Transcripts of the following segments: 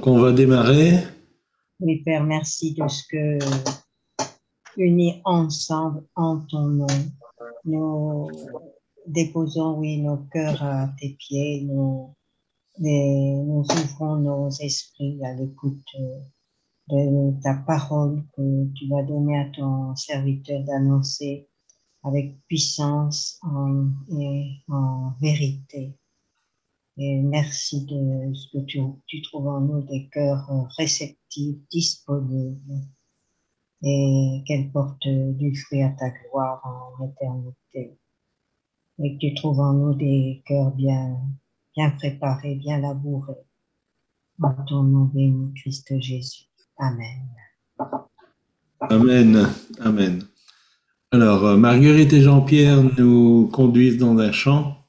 Donc on va démarrer. Oui, Père, merci de ce que, unis ensemble en ton nom, nous déposons, oui, nos cœurs à tes pieds, nous, nous ouvrons nos esprits à l'écoute de ta parole que tu vas donner à ton serviteur d'annoncer avec puissance et en vérité. Et merci de ce que tu, trouves en nous des cœurs réceptifs, disponibles, et qu'elle porte du fruit à ta gloire en éternité. Et que tu trouves en nous des cœurs bien, préparés, bien labourés. En ton nom béni, Christ Jésus. Amen. Amen. Amen. Alors, euh, Marguerite et Jean-Pierre nous conduisent dans un chant.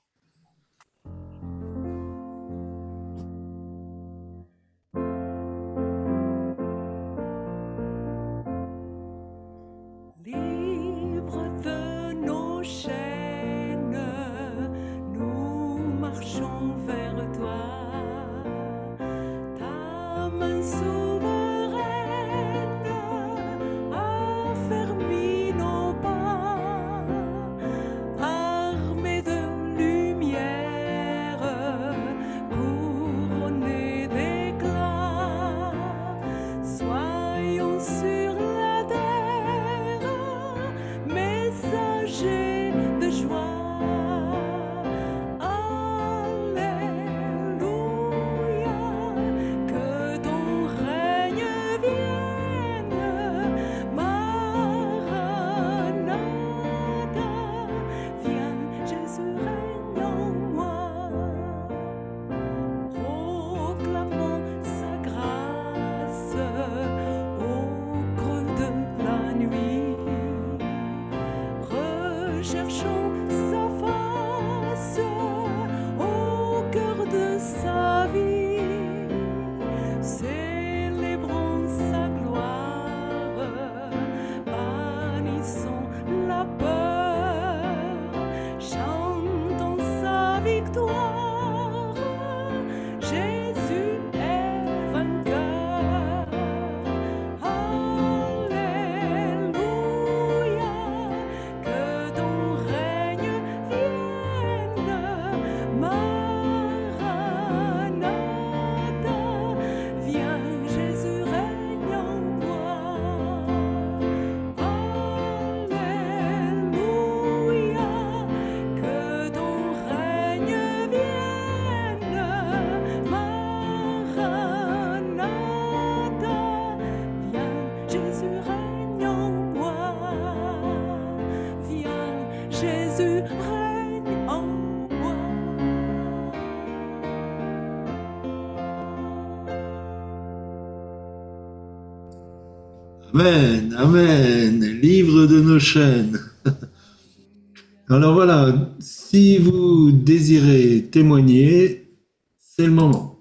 Amen, Amen, livre de nos chaînes. Alors voilà, si vous désirez témoigner, c'est le moment.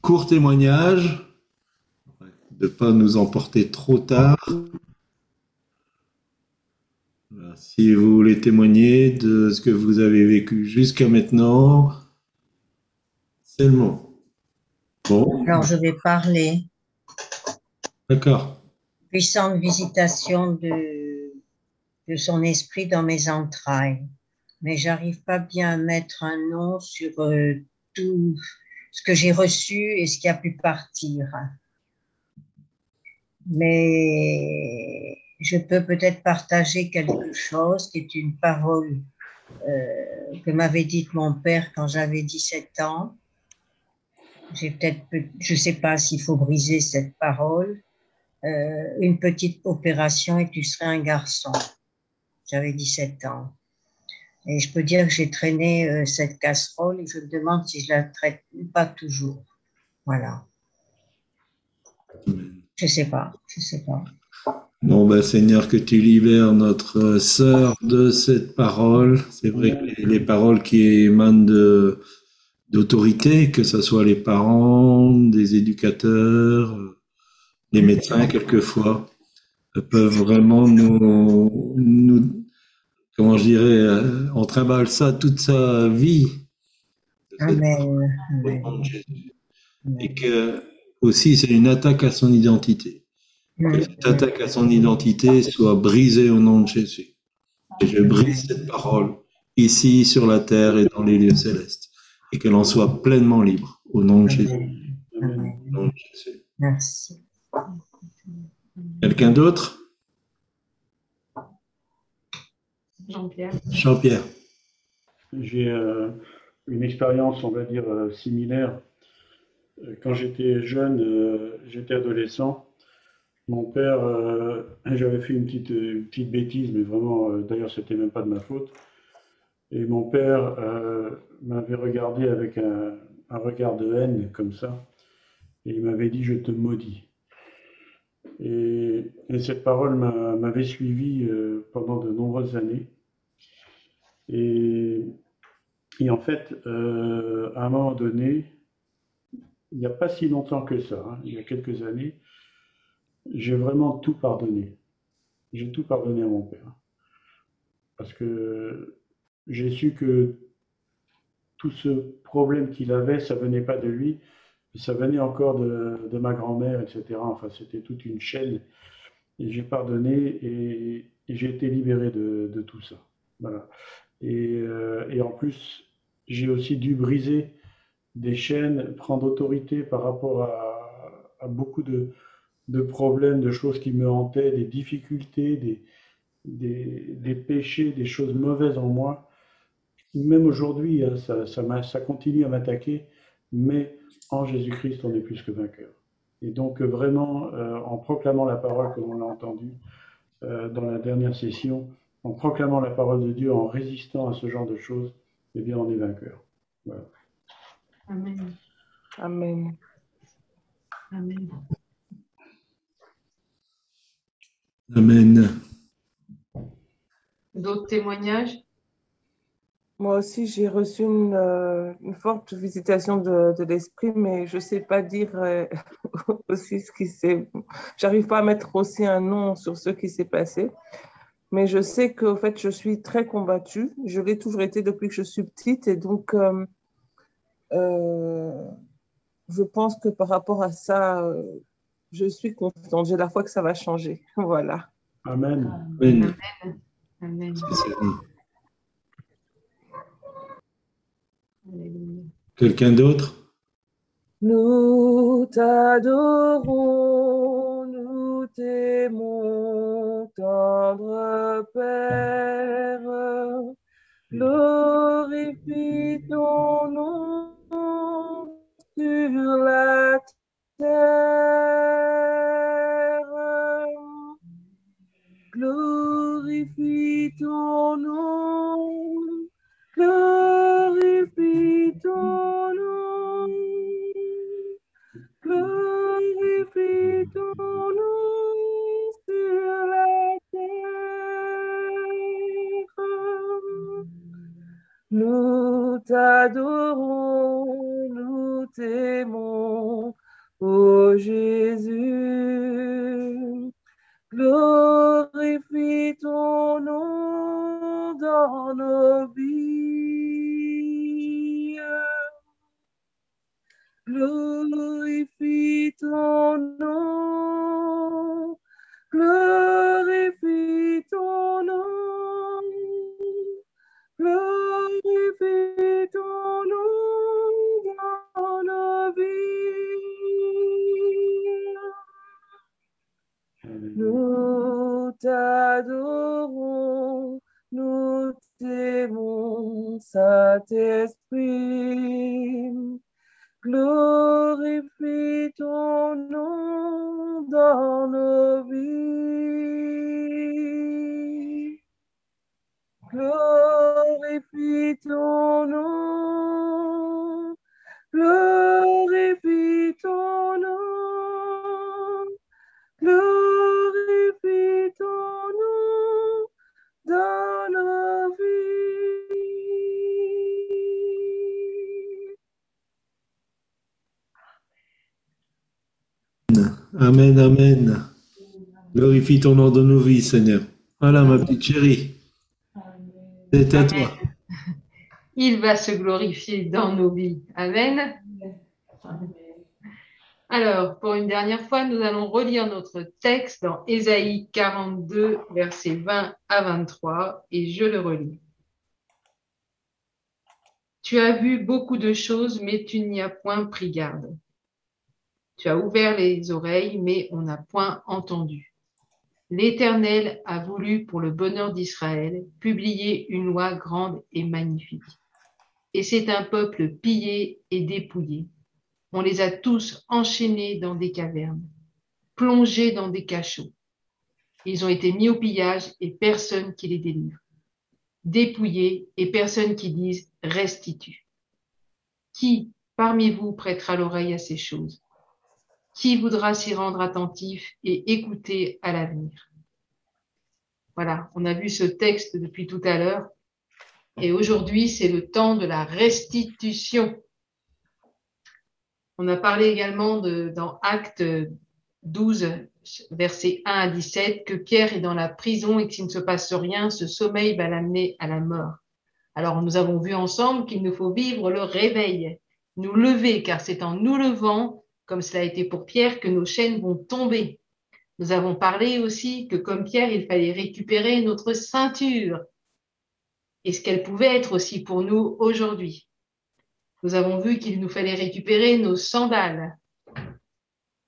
Court témoignage, de ne pas nous emporter trop tard. si vous voulez témoigner de ce que vous avez vécu jusqu'à maintenant, c'est le moment. Bon. Alors je vais parler. D'accord. Puissante visitation de, de son esprit dans mes entrailles. Mais j'arrive pas bien à mettre un nom sur euh, tout ce que j'ai reçu et ce qui a pu partir. Mais je peux peut-être partager quelque chose qui est une parole euh, que m'avait dite mon père quand j'avais 17 ans. J'ai peut-être, je sais pas s'il faut briser cette parole, euh, une petite opération et tu serais un garçon. J'avais 17 ans. Et je peux dire que j'ai traîné euh, cette casserole et je me demande si je la traite pas toujours. Voilà. Je sais pas, je sais pas. Bon, ben, Seigneur, que tu libères notre sœur de cette parole. C'est vrai que les, paroles qui émanent de, d'autorité, que ce soit les parents, des éducateurs, les médecins quelquefois peuvent vraiment nous, nous comment je dirais, euh, on trimballe ça toute sa vie. Amen. et que aussi c'est une attaque à son identité. Que cette attaque à son identité soit brisée au nom de Jésus. Et je brise cette parole ici sur la terre et dans les lieux célestes et qu'elle en soit pleinement libre au nom de Jésus. Merci. Quelqu'un d'autre? Jean-Pierre. Jean-Pierre. J'ai euh, une expérience, on va dire, euh, similaire. Euh, quand j'étais jeune, j'étais adolescent. Mon père, j'avais fait une petite, petite bêtise, mais vraiment, d'ailleurs, c'était même pas de ma faute. Et mon père m'avait regardé avec un, un, regard de haine, comme ça, et il m'avait dit Je te maudis. Et, et cette parole m'avait suivi pendant de nombreuses années. Et, en fait, euh, à un moment donné, il n'y a pas si longtemps que ça, hein, il y a quelques années, j'ai vraiment tout pardonné. J'ai tout pardonné à mon père. Parce que j'ai su que tout ce problème qu'il avait, ça venait pas de lui, ça venait encore de, ma grand-mère, etc. Enfin, c'était toute une chaîne. Et j'ai pardonné et, j'ai été libéré de, tout ça. Euh, et en plus, j'ai aussi dû briser des chaînes, prendre autorité par rapport à, beaucoup de, problèmes, de choses qui me hantaient, des difficultés, des, péchés, des choses mauvaises en moi. Même aujourd'hui, hein, ça, continue à m'attaquer, mais en Jésus-Christ, on est plus que vainqueur. Et donc, vraiment, euh, en proclamant la parole comme on l'a entendu euh, dans la dernière session, en proclamant la parole de Dieu, en résistant à ce genre de choses, eh bien, on est vainqueur. Voilà. Amen. Amen. Amen. Amen. D'autres témoignages? Moi aussi, j'ai reçu une, euh, une, forte visitation de, de l'esprit, mais je ne sais pas dire euh, aussi ce qui s'est. J'arrive pas à mettre aussi un nom sur ce qui s'est passé. Mais je sais qu'au fait, je suis très combattue. Je l'ai toujours été depuis que je suis petite. Et donc, euh, euh, je pense que par rapport à ça, euh, je suis confiante. J'ai la foi que ça va changer. Voilà. Amen. Amen. Amen. Quelqu'un d'autre? Nous t'adorons, Glorifie ton nom de nos vies, Seigneur. Voilà, ma petite chérie. C'est à toi. Il va se glorifier dans nos vies. Amen. Alors, pour une dernière fois, nous allons relire notre texte dans Ésaïe 42, versets 20 à 23, et je le relis. Tu as vu beaucoup de choses, mais tu n'y as point pris garde. Tu as ouvert les oreilles, mais on n'a point entendu. L'Éternel a voulu, pour le bonheur d'Israël, publier une loi grande et magnifique. Et c'est un peuple pillé et dépouillé. On les a tous enchaînés dans des cavernes, plongés dans des cachots. Ils ont été mis au pillage et personne qui les délivre. Dépouillés et personne qui dise restitue. Qui parmi vous prêtera l'oreille à ces choses? Qui voudra s'y rendre attentif et écouter à l'avenir Voilà, on a vu ce texte depuis tout à l'heure. Et aujourd'hui, c'est le temps de la restitution. On a parlé également de, dans Acte 12, versets 1 à 17, que Pierre est dans la prison et que ne se passe rien, ce sommeil va l'amener à la mort. Alors nous avons vu ensemble qu'il nous faut vivre le réveil, nous lever, car c'est en nous levant, comme cela a été pour Pierre, que nos chaînes vont tomber. Nous avons parlé aussi que comme Pierre, il fallait récupérer notre ceinture et ce qu'elle pouvait être aussi pour nous aujourd'hui. Nous avons vu qu'il nous fallait récupérer nos sandales.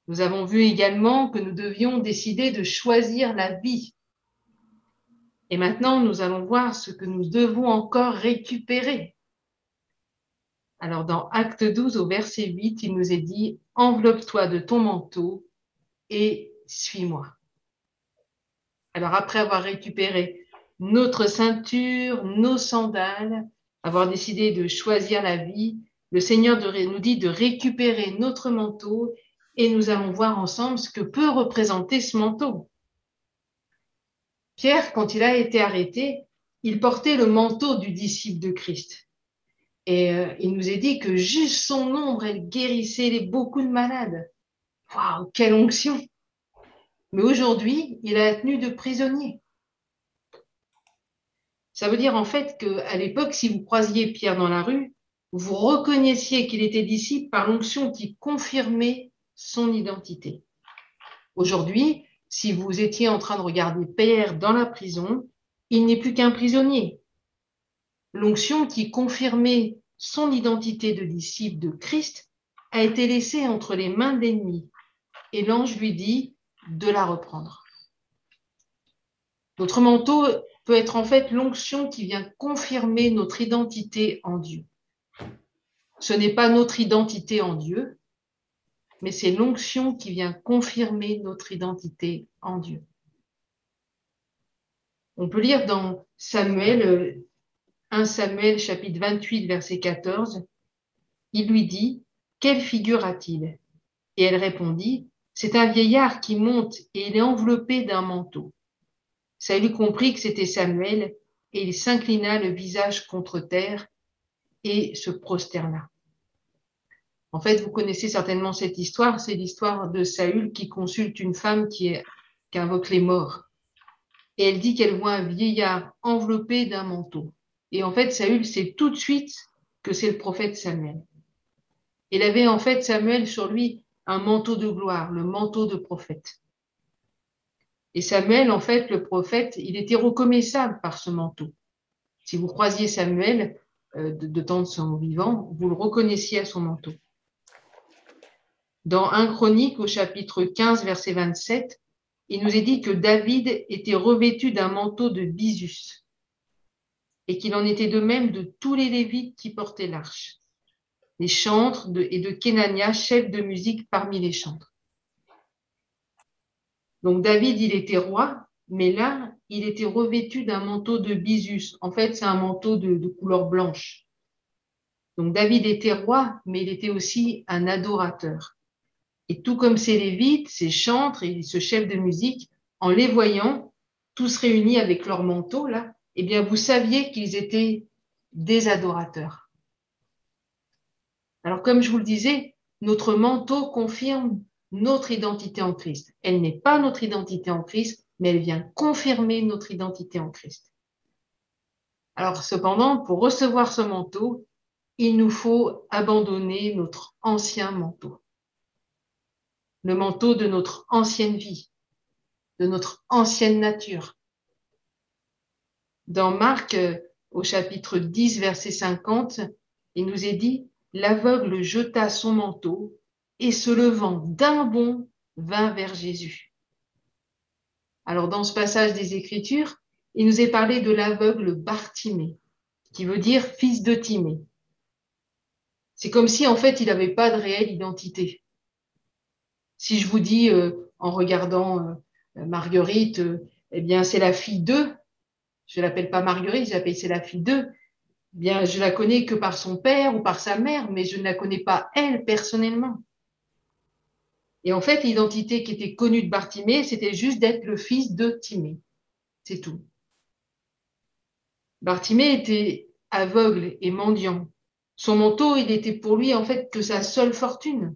Nous avons vu également que nous devions décider de choisir la vie. Et maintenant, nous allons voir ce que nous devons encore récupérer. Alors, dans Acte 12, au verset 8, il nous est dit, enveloppe-toi de ton manteau et suis-moi. Alors, après avoir récupéré notre ceinture, nos sandales, avoir décidé de choisir la vie, le Seigneur nous dit de récupérer notre manteau et nous allons voir ensemble ce que peut représenter ce manteau. Pierre, quand il a été arrêté, il portait le manteau du disciple de Christ. Et euh, il nous est dit que juste son ombre, elle guérissait les, beaucoup de malades. Waouh, quelle onction Mais aujourd'hui, il a la tenue de prisonnier. Ça veut dire en fait qu'à l'époque, si vous croisiez Pierre dans la rue, vous reconnaissiez qu'il était disciple par l'onction qui confirmait son identité. Aujourd'hui, si vous étiez en train de regarder Pierre dans la prison, il n'est plus qu'un prisonnier. L'onction qui confirmait son identité de disciple de Christ a été laissée entre les mains de l'ennemi et l'ange lui dit de la reprendre. Notre manteau peut être en fait l'onction qui vient confirmer notre identité en Dieu. Ce n'est pas notre identité en Dieu, mais c'est l'onction qui vient confirmer notre identité en Dieu. On peut lire dans Samuel, 1 Samuel chapitre 28 verset 14, il lui dit, Quelle figure a-t-il? Et elle répondit, C'est un vieillard qui monte et il est enveloppé d'un manteau. Saül comprit que c'était Samuel et il s'inclina le visage contre terre et se prosterna. En fait, vous connaissez certainement cette histoire, c'est l'histoire de Saül qui consulte une femme qui, qui invoque les morts. Et elle dit qu'elle voit un vieillard enveloppé d'un manteau. Et en fait, Saül sait tout de suite que c'est le prophète Samuel. Il avait en fait Samuel sur lui un manteau de gloire, le manteau de prophète. Et Samuel, en fait, le prophète, il était reconnaissable par ce manteau. Si vous croisiez Samuel euh, de, temps de son vivant, vous le reconnaissiez à son manteau. Dans 1 Chronique, au chapitre 15, verset 27, il nous est dit que David était revêtu d'un manteau de bisus et qu'il en était de même de tous les Lévites qui portaient l'arche, les chantres et de Kenania, chef de musique parmi les chantres. Donc David, il était roi, mais là, il était revêtu d'un manteau de bisus. En fait, c'est un manteau de, couleur blanche. Donc David était roi, mais il était aussi un adorateur. Et tout comme ces lévites, ces chantres et ce chef de musique, en les voyant, tous réunis avec leur manteau, là, eh bien, vous saviez qu'ils étaient des adorateurs. Alors, comme je vous le disais, notre manteau confirme notre identité en Christ. Elle n'est pas notre identité en Christ, mais elle vient confirmer notre identité en Christ. Alors cependant, pour recevoir ce manteau, il nous faut abandonner notre ancien manteau. le manteau de notre ancienne vie, de notre ancienne nature. Dans Marc, euh, au chapitre 10, verset 50, il nous est dit, l'aveugle jeta son manteau et se levant d'un bond, vint vers Jésus. Alors dans ce passage des Écritures, il nous est parlé de l'aveugle Bartimée, qui veut dire fils de Timée. C'est comme si en fait il n'avait pas de réelle identité. Si je vous dis euh, en regardant euh, Marguerite, euh, eh bien c'est la fille d'eux, je l'appelle pas Marguerite, je l'appelle c'est la fille d'eux, bien je la connais que par son père ou par sa mère, mais je ne la connais pas elle personnellement. Et en fait, l'identité qui était connue de Bartimée, c'était juste d'être le fils de Timée. C'est tout. Bartimée était aveugle et mendiant. Son manteau, il était pour lui en fait que sa seule fortune.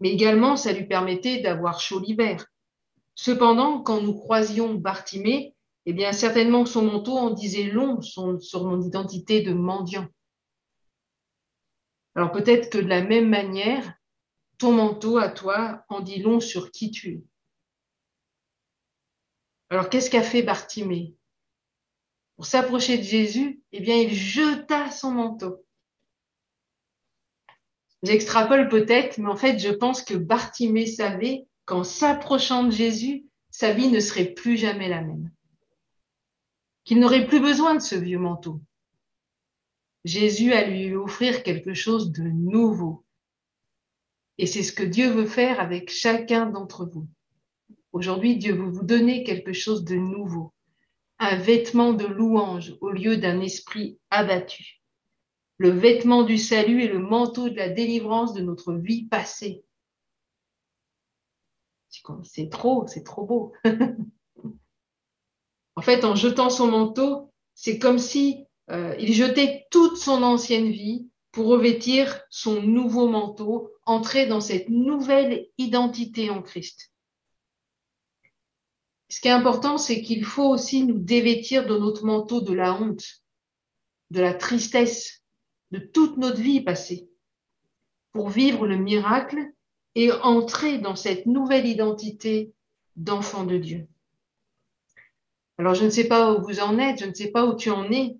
Mais également, ça lui permettait d'avoir chaud l'hiver. Cependant, quand nous croisions Bartimée, eh bien, certainement son manteau en disait long sur son identité de mendiant. Alors peut-être que de la même manière, ton manteau à toi en dit long sur qui tu es. Alors qu'est-ce qu'a fait Bartimée? Pour s'approcher de Jésus, eh bien, il jeta son manteau. J'extrapole peut-être, mais en fait, je pense que Bartimée savait qu'en s'approchant de Jésus, sa vie ne serait plus jamais la même. Qu'il n'aurait plus besoin de ce vieux manteau. Jésus a lui offrir quelque chose de nouveau, et c'est ce que Dieu veut faire avec chacun d'entre vous. Aujourd'hui, Dieu veut vous donner quelque chose de nouveau, un vêtement de louange au lieu d'un esprit abattu, le vêtement du salut et le manteau de la délivrance de notre vie passée. C'est trop, c'est trop beau. en fait, en jetant son manteau, c'est comme si euh, il jetait toute son ancienne vie pour revêtir son nouveau manteau, entrer dans cette nouvelle identité en Christ. Ce qui est important, c'est qu'il faut aussi nous dévêtir de notre manteau de la honte, de la tristesse, de toute notre vie passée, pour vivre le miracle et entrer dans cette nouvelle identité d'enfant de Dieu. Alors, je ne sais pas où vous en êtes, je ne sais pas où tu en es,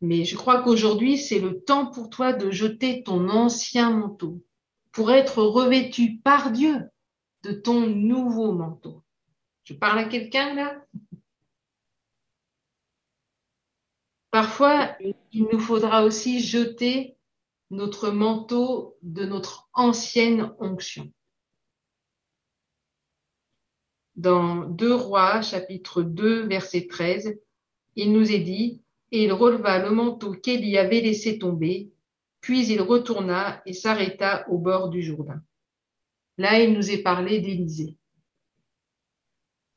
mais je crois qu'aujourd'hui, c'est le temps pour toi de jeter ton ancien manteau pour être revêtu par Dieu de ton nouveau manteau. Je parle à quelqu'un là? Parfois, il nous faudra aussi jeter notre manteau de notre ancienne onction. Dans 2 Rois, chapitre 2, verset 13, il nous est dit, et il releva le manteau qu'Élie avait laissé tomber, puis il retourna et s'arrêta au bord du Jourdain. Là, il nous est parlé d'Élysée.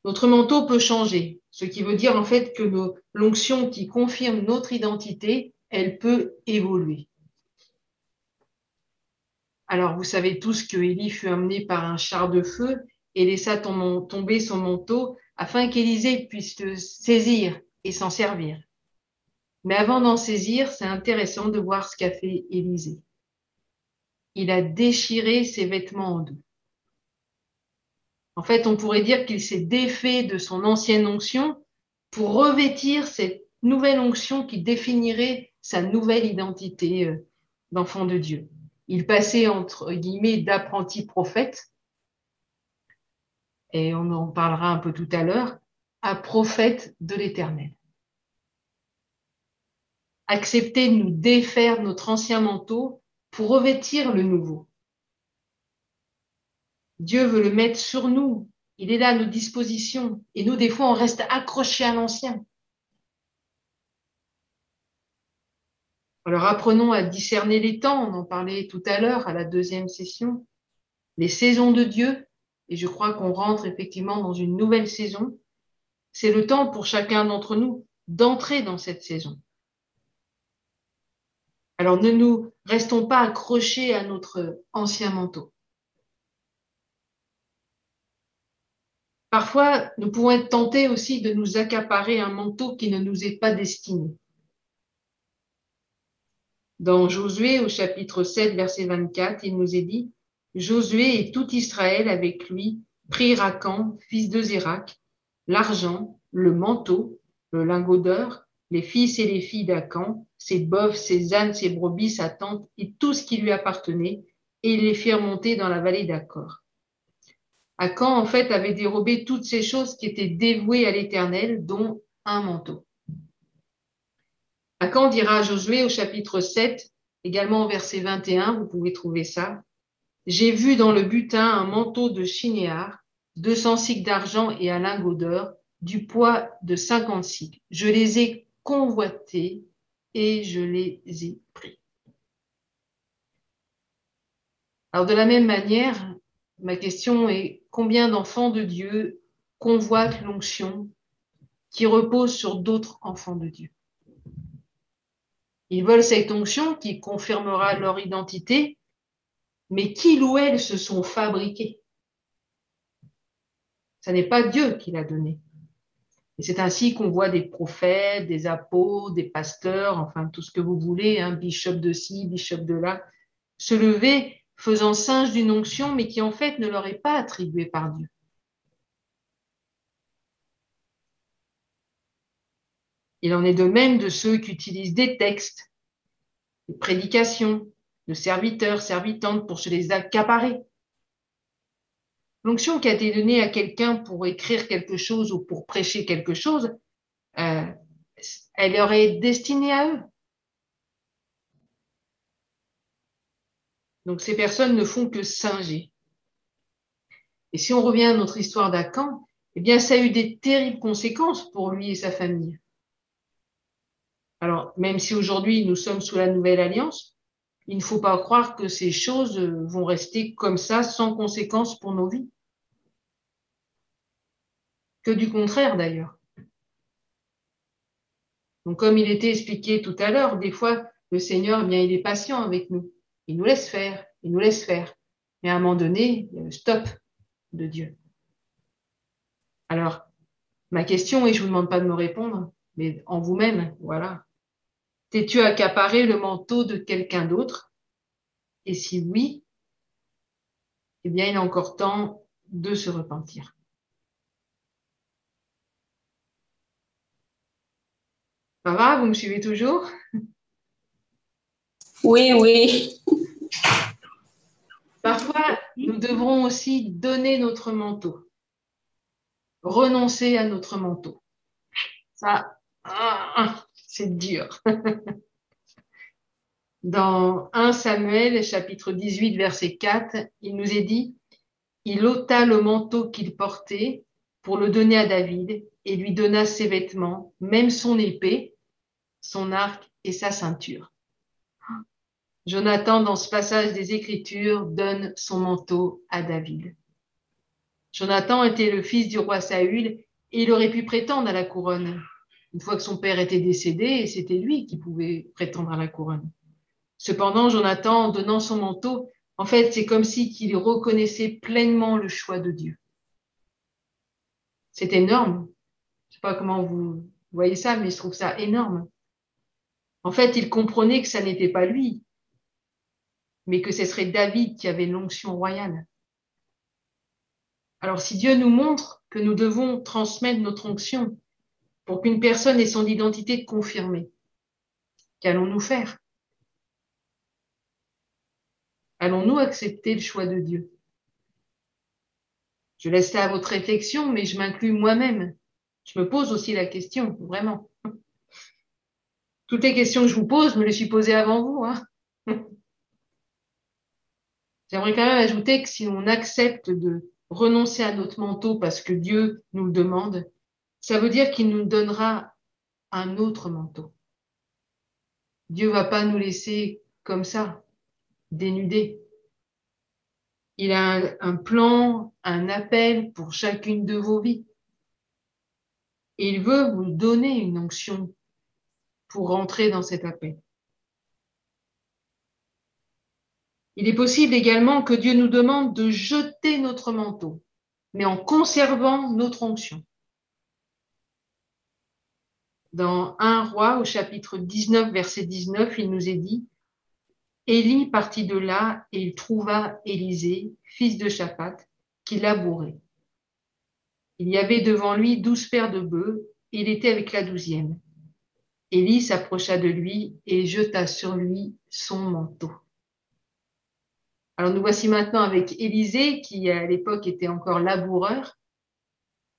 Notre manteau peut changer, ce qui veut dire en fait que l'onction qui confirme notre identité, elle peut évoluer. Alors, vous savez tous que Élie fut amené par un char de feu et laissa tomber son manteau afin qu'Élisée puisse le saisir et s'en servir. Mais avant d'en saisir, c'est intéressant de voir ce qu'a fait Élisée. Il a déchiré ses vêtements en deux. En fait, on pourrait dire qu'il s'est défait de son ancienne onction pour revêtir cette nouvelle onction qui définirait sa nouvelle identité euh, d'enfant de Dieu. Il passait entre guillemets d'apprenti prophète, et on en parlera un peu tout à l'heure, à prophète de l'Éternel accepter de nous défaire notre ancien manteau pour revêtir le nouveau. Dieu veut le mettre sur nous. Il est là à nos dispositions. Et nous, des fois, on reste accrochés à l'ancien. Alors apprenons à discerner les temps. On en parlait tout à l'heure à la deuxième session. Les saisons de Dieu. Et je crois qu'on rentre effectivement dans une nouvelle saison. C'est le temps pour chacun d'entre nous d'entrer dans cette saison. Alors ne nous restons pas accrochés à notre ancien manteau. Parfois, nous pouvons être tentés aussi de nous accaparer un manteau qui ne nous est pas destiné. Dans Josué au chapitre 7, verset 24, il nous est dit, Josué et tout Israël avec lui prirent Akan, fils de Zérak, l'argent, le manteau, le lingot d'or, les fils et les filles d'Akan, ses bœufs, ses ânes, ses brebis, sa tente et tout ce qui lui appartenait, et ils les firent monter dans la vallée d'Accor. Akan, en fait, avait dérobé toutes ces choses qui étaient dévouées à l'Éternel, dont un manteau. Akan dira à Josué au chapitre 7, également au verset 21, vous pouvez trouver ça. J'ai vu dans le butin un manteau de chinéar, 200 cycles d'argent et un lingot d'or, du poids de 50 cycles. Je les ai convoités et je les ai pris. Alors de la même manière, ma question est combien d'enfants de Dieu convoitent l'onction qui repose sur d'autres enfants de Dieu? Ils veulent cette onction qui confirmera leur identité, mais qu'ils ou elles se sont fabriqués. Ce n'est pas Dieu qui l'a donné. Et c'est ainsi qu'on voit des prophètes, des apôtres, des pasteurs, enfin tout ce que vous voulez, un hein, bishop de ci, bishop de là, se lever faisant singe d'une onction, mais qui en fait ne leur est pas attribuée par Dieu. Il en est de même de ceux qui utilisent des textes, des prédications, de serviteurs, servitantes pour se les accaparer. L'onction qui a été donnée à quelqu'un pour écrire quelque chose ou pour prêcher quelque chose, euh, elle leur est destinée à eux. Donc ces personnes ne font que singer. Et si on revient à notre histoire d'Acan, eh bien ça a eu des terribles conséquences pour lui et sa famille. Alors, même si aujourd'hui nous sommes sous la nouvelle alliance, il ne faut pas croire que ces choses vont rester comme ça sans conséquences pour nos vies que du contraire d'ailleurs. Donc, comme il était expliqué tout à l'heure, des fois, le Seigneur, eh il est patient avec nous. Il nous laisse faire, il nous laisse faire. Mais à un moment donné, il y a le stop de Dieu. Alors, ma question, et je ne vous demande pas de me répondre, mais en vous-même, voilà. T'es-tu accaparé le manteau de quelqu'un d'autre? Et si oui, eh bien, il est encore temps de se repentir. Ça va? Vous me suivez toujours? Oui, oui. Parfois, nous devrons aussi donner notre manteau, renoncer à notre manteau. Ça, ah, c'est dur. Dans 1 Samuel, chapitre 18, verset 4, il nous est dit, il ôta le manteau qu'il portait pour le donner à David et lui donna ses vêtements, même son épée, son arc et sa ceinture. Jonathan, dans ce passage des Écritures, donne son manteau à David. Jonathan était le fils du roi Saül et il aurait pu prétendre à la couronne. Une fois que son père était décédé, c'était lui qui pouvait prétendre à la couronne. Cependant, Jonathan, en donnant son manteau, en fait, c'est comme si qu'il reconnaissait pleinement le choix de Dieu. C'est énorme. Je sais pas comment vous voyez ça, mais je trouve ça énorme. En fait, il comprenait que ça n'était pas lui, mais que ce serait David qui avait l'onction royale. Alors si Dieu nous montre que nous devons transmettre notre onction pour qu'une personne ait son identité confirmée, qu'allons-nous faire? Allons-nous accepter le choix de Dieu? Je laisse ça à votre réflexion, mais je m'inclus moi-même. Je me pose aussi la question, vraiment. Toutes les questions que je vous pose, je me les suis posées avant vous. Hein. J'aimerais quand même ajouter que si on accepte de renoncer à notre manteau parce que Dieu nous le demande, ça veut dire qu'il nous donnera un autre manteau. Dieu va pas nous laisser comme ça, dénudés. Il a un, plan, un appel pour chacune de vos vies. Et il veut vous donner une onction pour rentrer dans cet appel. Il est possible également que Dieu nous demande de jeter notre manteau, mais en conservant notre onction. Dans 1 roi au chapitre 19, verset 19, il nous est dit, Élie partit de là et il trouva Élisée, fils de Shaphat, qui labourait. Il y avait devant lui douze paires de bœufs, et il était avec la douzième. Élie s'approcha de lui et jeta sur lui son manteau. Alors nous voici maintenant avec Élisée, qui à l'époque était encore laboureur.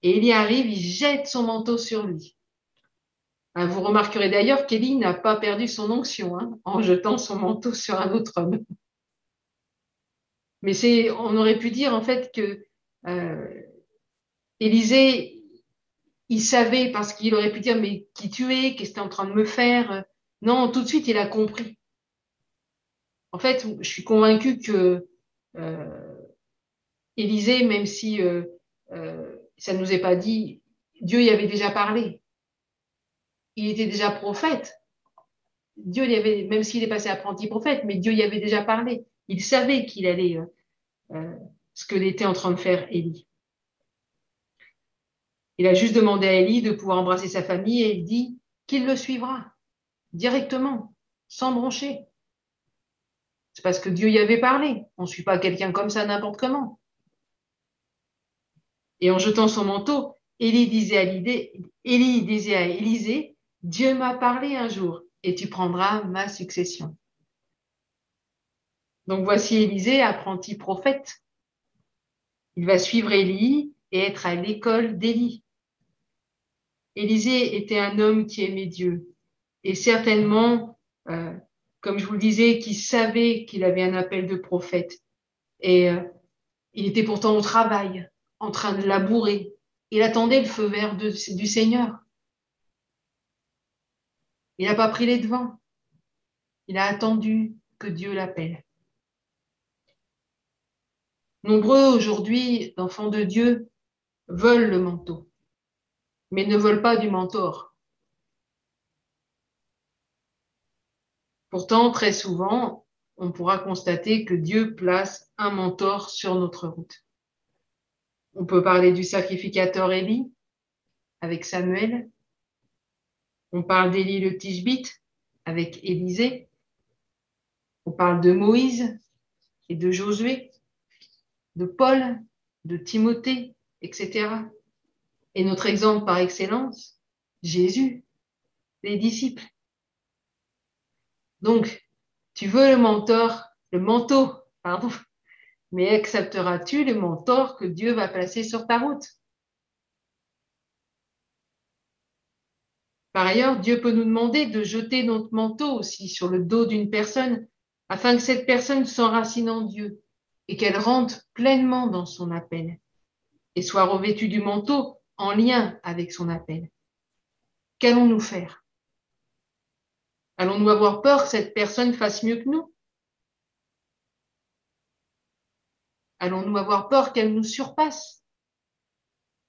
Et Élie arrive, il jette son manteau sur lui. Hein, vous remarquerez d'ailleurs qu'Élie n'a pas perdu son onction hein, en jetant son manteau sur un autre homme. Mais on aurait pu dire en fait que euh, Élisée, il savait parce qu'il aurait pu dire mais qui tu es, qu'est-ce que tu es en train de me faire? Non, tout de suite il a compris. En fait, je suis convaincue que euh, Élisée, même si euh, ça ne nous est pas dit, Dieu y avait déjà parlé il était déjà prophète. Dieu y même s'il est passé apprenti prophète, mais Dieu y avait déjà parlé. Il savait qu'il allait, euh, euh, ce que était en train de faire Élie. Il a juste demandé à Élie de pouvoir embrasser sa famille et il dit qu'il le suivra directement, sans broncher. C'est parce que Dieu y avait parlé. On ne suit pas quelqu'un comme ça n'importe comment. Et en jetant son manteau, Élie disait à, Élie disait à Élisée, Dieu m'a parlé un jour et tu prendras ma succession. Donc voici Élisée, apprenti prophète. Il va suivre Élie et être à l'école d'Élie. Élisée était un homme qui aimait Dieu et certainement, euh, comme je vous le disais, qui savait qu'il avait un appel de prophète. Et euh, il était pourtant au travail, en train de labourer. Il attendait le feu vert du Seigneur. Il n'a pas pris les devants. Il a attendu que Dieu l'appelle. Nombreux aujourd'hui d'enfants de Dieu veulent le manteau, mais ne veulent pas du mentor. Pourtant, très souvent, on pourra constater que Dieu place un mentor sur notre route. On peut parler du sacrificateur Élie avec Samuel, on parle d'Élie le Tishbite avec Élisée. On parle de Moïse et de Josué, de Paul, de Timothée, etc. Et notre exemple par excellence, Jésus, les disciples. Donc, tu veux le mentor, le manteau, pardon, mais accepteras-tu le mentor que Dieu va placer sur ta route? Par ailleurs, Dieu peut nous demander de jeter notre manteau aussi sur le dos d'une personne afin que cette personne s'enracine en Dieu et qu'elle rentre pleinement dans son appel et soit revêtue du manteau en lien avec son appel. Qu'allons-nous faire? Allons-nous avoir peur que cette personne fasse mieux que nous? Allons-nous avoir peur qu'elle nous surpasse?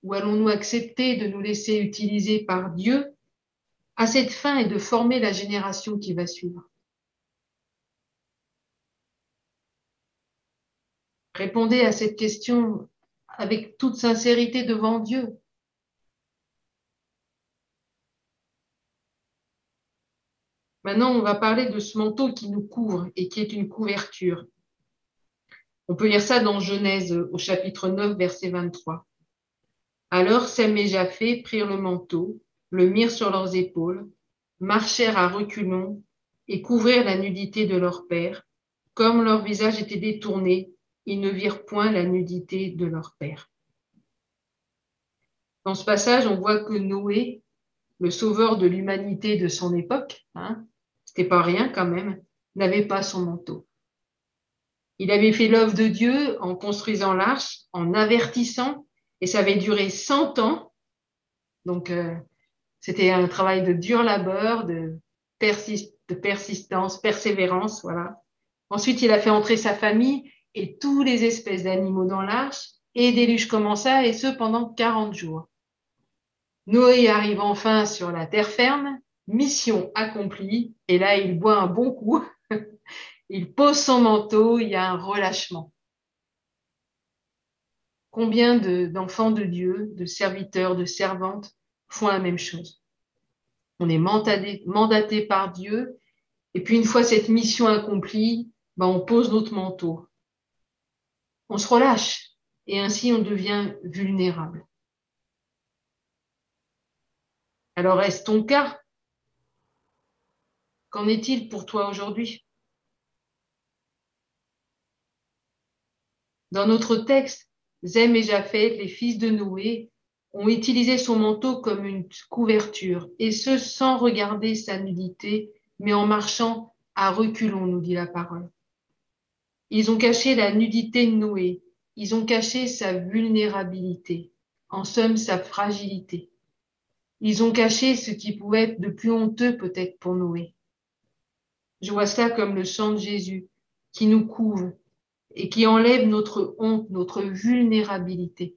Ou allons-nous accepter de nous laisser utiliser par Dieu à cette fin et de former la génération qui va suivre. Répondez à cette question avec toute sincérité devant Dieu. Maintenant, on va parler de ce manteau qui nous couvre et qui est une couverture. On peut lire ça dans Genèse au chapitre 9, verset 23. Alors Sem et Japhé prirent le manteau, le mirent sur leurs épaules, marchèrent à reculons et couvrirent la nudité de leur père. Comme leur visage était détourné, ils ne virent point la nudité de leur père. Dans ce passage, on voit que Noé, le sauveur de l'humanité de son époque, hein, c'était pas rien quand même, n'avait pas son manteau. Il avait fait l'œuvre de Dieu en construisant l'arche, en avertissant, et ça avait duré 100 ans. Donc, euh, c'était un travail de dur labeur, de, persistance, persévérance, voilà. Ensuite, il a fait entrer sa famille et tous les espèces d'animaux dans l'arche, et déluge commença, et ce pendant 40 jours. Noé arrive enfin sur la terre ferme, mission accomplie, et là, il boit un bon coup, il pose son manteau, il y a un relâchement. Combien d'enfants de, de Dieu, de serviteurs, de servantes font la même chose. On est mandaté, par Dieu Et puis une fois cette mission accomplie, ben, on pose notre manteau. On se relâche et ainsi on devient vulnérable. Alors est-ce ton cas? Qu'en est-il pour toi aujourd'hui? Dans notre texte, Zem et Japheth, les fils de Noé, ont utilisé son manteau comme une couverture, et ce sans regarder sa nudité, mais en marchant à reculons, nous dit la parole. Ils ont caché la nudité de Noé, ils ont caché sa vulnérabilité, en somme sa fragilité. Ils ont caché ce qui pouvait être de plus honteux peut-être pour Noé. Je vois cela comme le sang de Jésus qui nous couvre et qui enlève notre honte, notre vulnérabilité.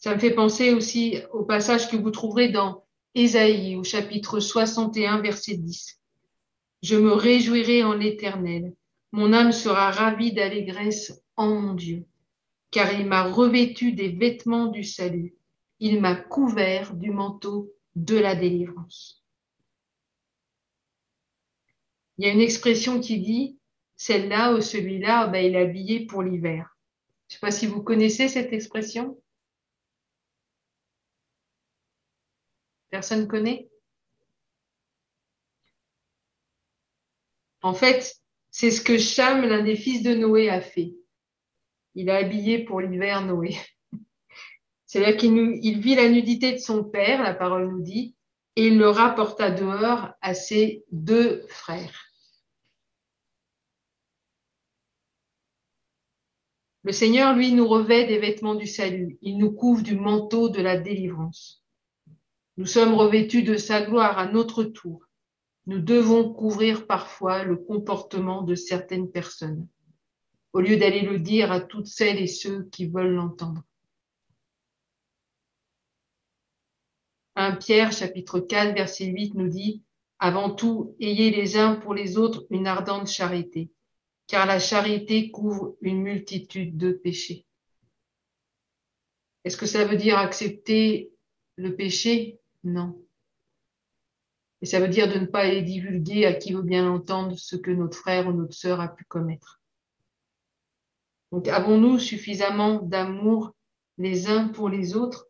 Ça me fait penser aussi au passage que vous trouverez dans Ésaïe au chapitre 61 verset 10. Je me réjouirai en l'Éternel. Mon âme sera ravie d'allégresse en mon Dieu, car il m'a revêtu des vêtements du salut. Il m'a couvert du manteau de la délivrance. Il y a une expression qui dit, celle-là ou celui-là, ben, il est habillé pour l'hiver. Je ne sais pas si vous connaissez cette expression. Personne connaît? En fait, c'est ce que Cham, l'un des fils de Noé, a fait. Il a habillé pour l'hiver Noé. C'est-à-dire qu'il il vit la nudité de son père, la parole nous dit, et il le rapporta dehors à ses deux frères. Le Seigneur, lui, nous revêt des vêtements du salut. Il nous couvre du manteau de la délivrance. Nous sommes revêtus de sa gloire à notre tour. Nous devons couvrir parfois le comportement de certaines personnes, au lieu d'aller le dire à toutes celles et ceux qui veulent l'entendre. 1 Pierre chapitre 4 verset 8 nous dit Avant tout, ayez les uns pour les autres une ardente charité, car la charité couvre une multitude de péchés. Est-ce que ça veut dire accepter le péché? Non. Et ça veut dire de ne pas aller divulguer à qui veut bien entendre ce que notre frère ou notre sœur a pu commettre. Donc avons-nous suffisamment d'amour les uns pour les autres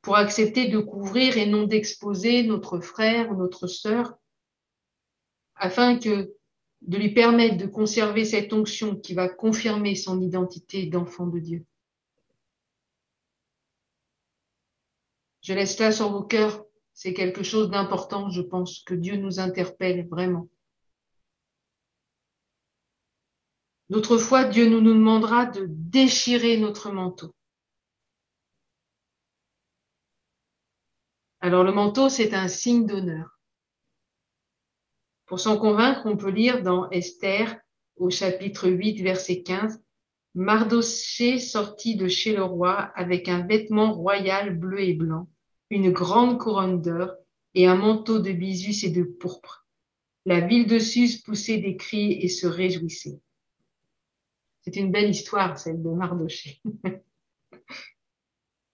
pour accepter de couvrir et non d'exposer notre frère ou notre sœur afin que de lui permettre de conserver cette onction qui va confirmer son identité d'enfant de Dieu? Je laisse là sur vos cœurs c'est quelque chose d'important, je pense, que Dieu nous interpelle vraiment. D'autres fois, Dieu nous, nous demandera de déchirer notre manteau. Alors le manteau, c'est un signe d'honneur. Pour s'en convaincre, on peut lire dans Esther au chapitre 8, verset 15, Mardoché sortit de chez le roi avec un vêtement royal bleu et blanc une grande couronne d'or et un manteau de bisus et de pourpre. La ville de Suse poussait des cris et se réjouissait. C'est une belle histoire, celle de Mardoché.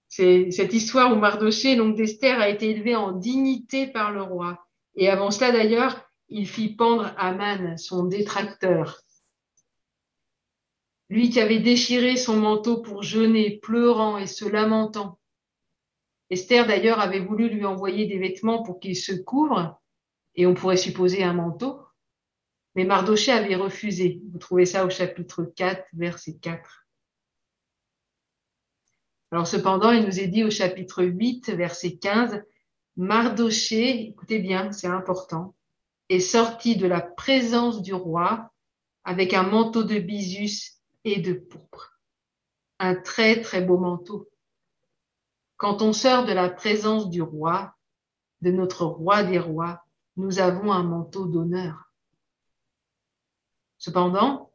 C'est cette histoire où Mardoché, donc d'Esther, a été élevé en dignité par le roi. Et avant cela, d'ailleurs, il fit pendre Aman, son détracteur. Lui qui avait déchiré son manteau pour jeûner, pleurant et se lamentant. Esther, d'ailleurs, avait voulu lui envoyer des vêtements pour qu'il se couvre, et on pourrait supposer un manteau. Mais Mardoché avait refusé. Vous trouvez ça au chapitre 4, verset 4. Alors cependant, il nous est dit au chapitre 8, verset 15, Mardoché, écoutez bien, c'est important, est sorti de la présence du roi avec un manteau de bisus et de pourpre. Un très très beau manteau. Quand on sort de la présence du roi, de notre roi des rois, nous avons un manteau d'honneur. Cependant,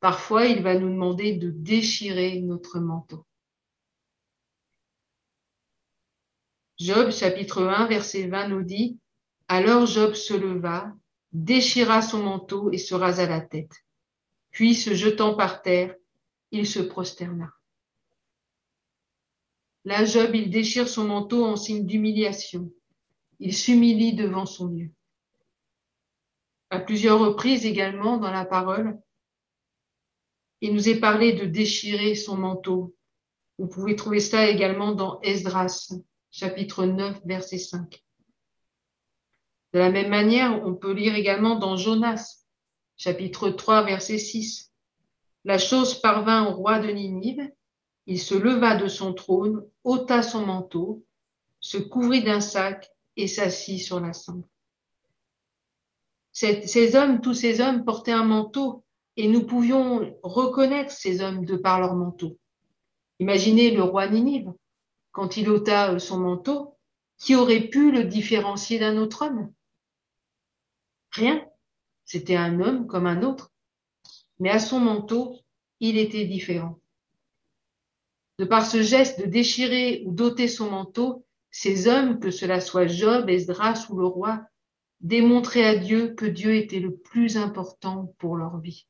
parfois, il va nous demander de déchirer notre manteau. Job chapitre 1 verset 20 nous dit, Alors Job se leva, déchira son manteau et se rasa la tête. Puis, se jetant par terre, il se prosterna. Là, Job, il déchire son manteau en signe d'humiliation. Il s'humilie devant son Dieu. À plusieurs reprises également dans la parole, il nous est parlé de déchirer son manteau. Vous pouvez trouver ça également dans Esdras, chapitre 9, verset 5. De la même manière, on peut lire également dans Jonas, chapitre 3, verset 6. La chose parvint au roi de Ninive, il se leva de son trône, ôta son manteau, se couvrit d'un sac et s'assit sur la cendre. Ces hommes, tous ces hommes portaient un manteau et nous pouvions reconnaître ces hommes de par leur manteau. Imaginez le roi Ninive, quand il ôta son manteau, qui aurait pu le différencier d'un autre homme? Rien. C'était un homme comme un autre. Mais à son manteau, il était différent. De par ce geste de déchirer ou d'ôter son manteau, ces hommes, que cela soit Job, Esdras ou le roi, démontraient à Dieu que Dieu était le plus important pour leur vie.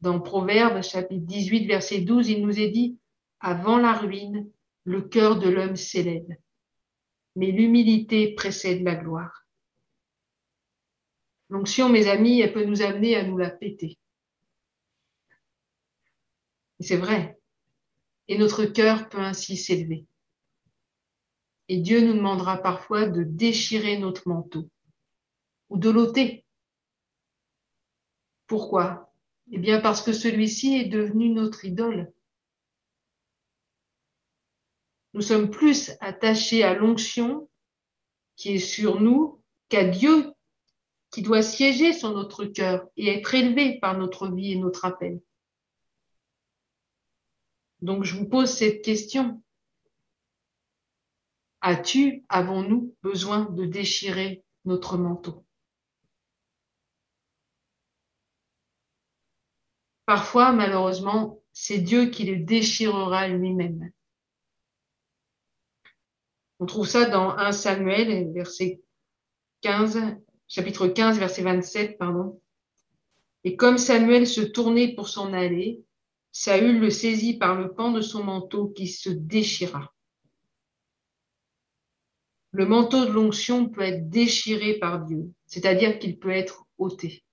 Dans Proverbes chapitre 18, verset 12, il nous est dit, Avant la ruine, le cœur de l'homme s'élève, mais l'humilité précède la gloire. L'onction, mes amis, elle peut nous amener à nous la péter. C'est vrai. Et notre cœur peut ainsi s'élever. Et Dieu nous demandera parfois de déchirer notre manteau ou de l'ôter. Pourquoi? Eh bien parce que celui-ci est devenu notre idole. Nous sommes plus attachés à l'onction qui est sur nous qu'à Dieu qui doit siéger sur notre cœur et être élevé par notre vie et notre appel. Donc je vous pose cette question. As-tu, avons-nous besoin de déchirer notre manteau? Parfois, malheureusement, c'est Dieu qui le déchirera lui-même. On trouve ça dans 1 Samuel, verset 15, chapitre 15, verset 27, pardon. Et comme Samuel se tournait pour s'en aller, Saül le saisit par le pan de son manteau qui se déchira. Le manteau de l'onction peut être déchiré par Dieu, c'est-à-dire qu'il peut être ôté.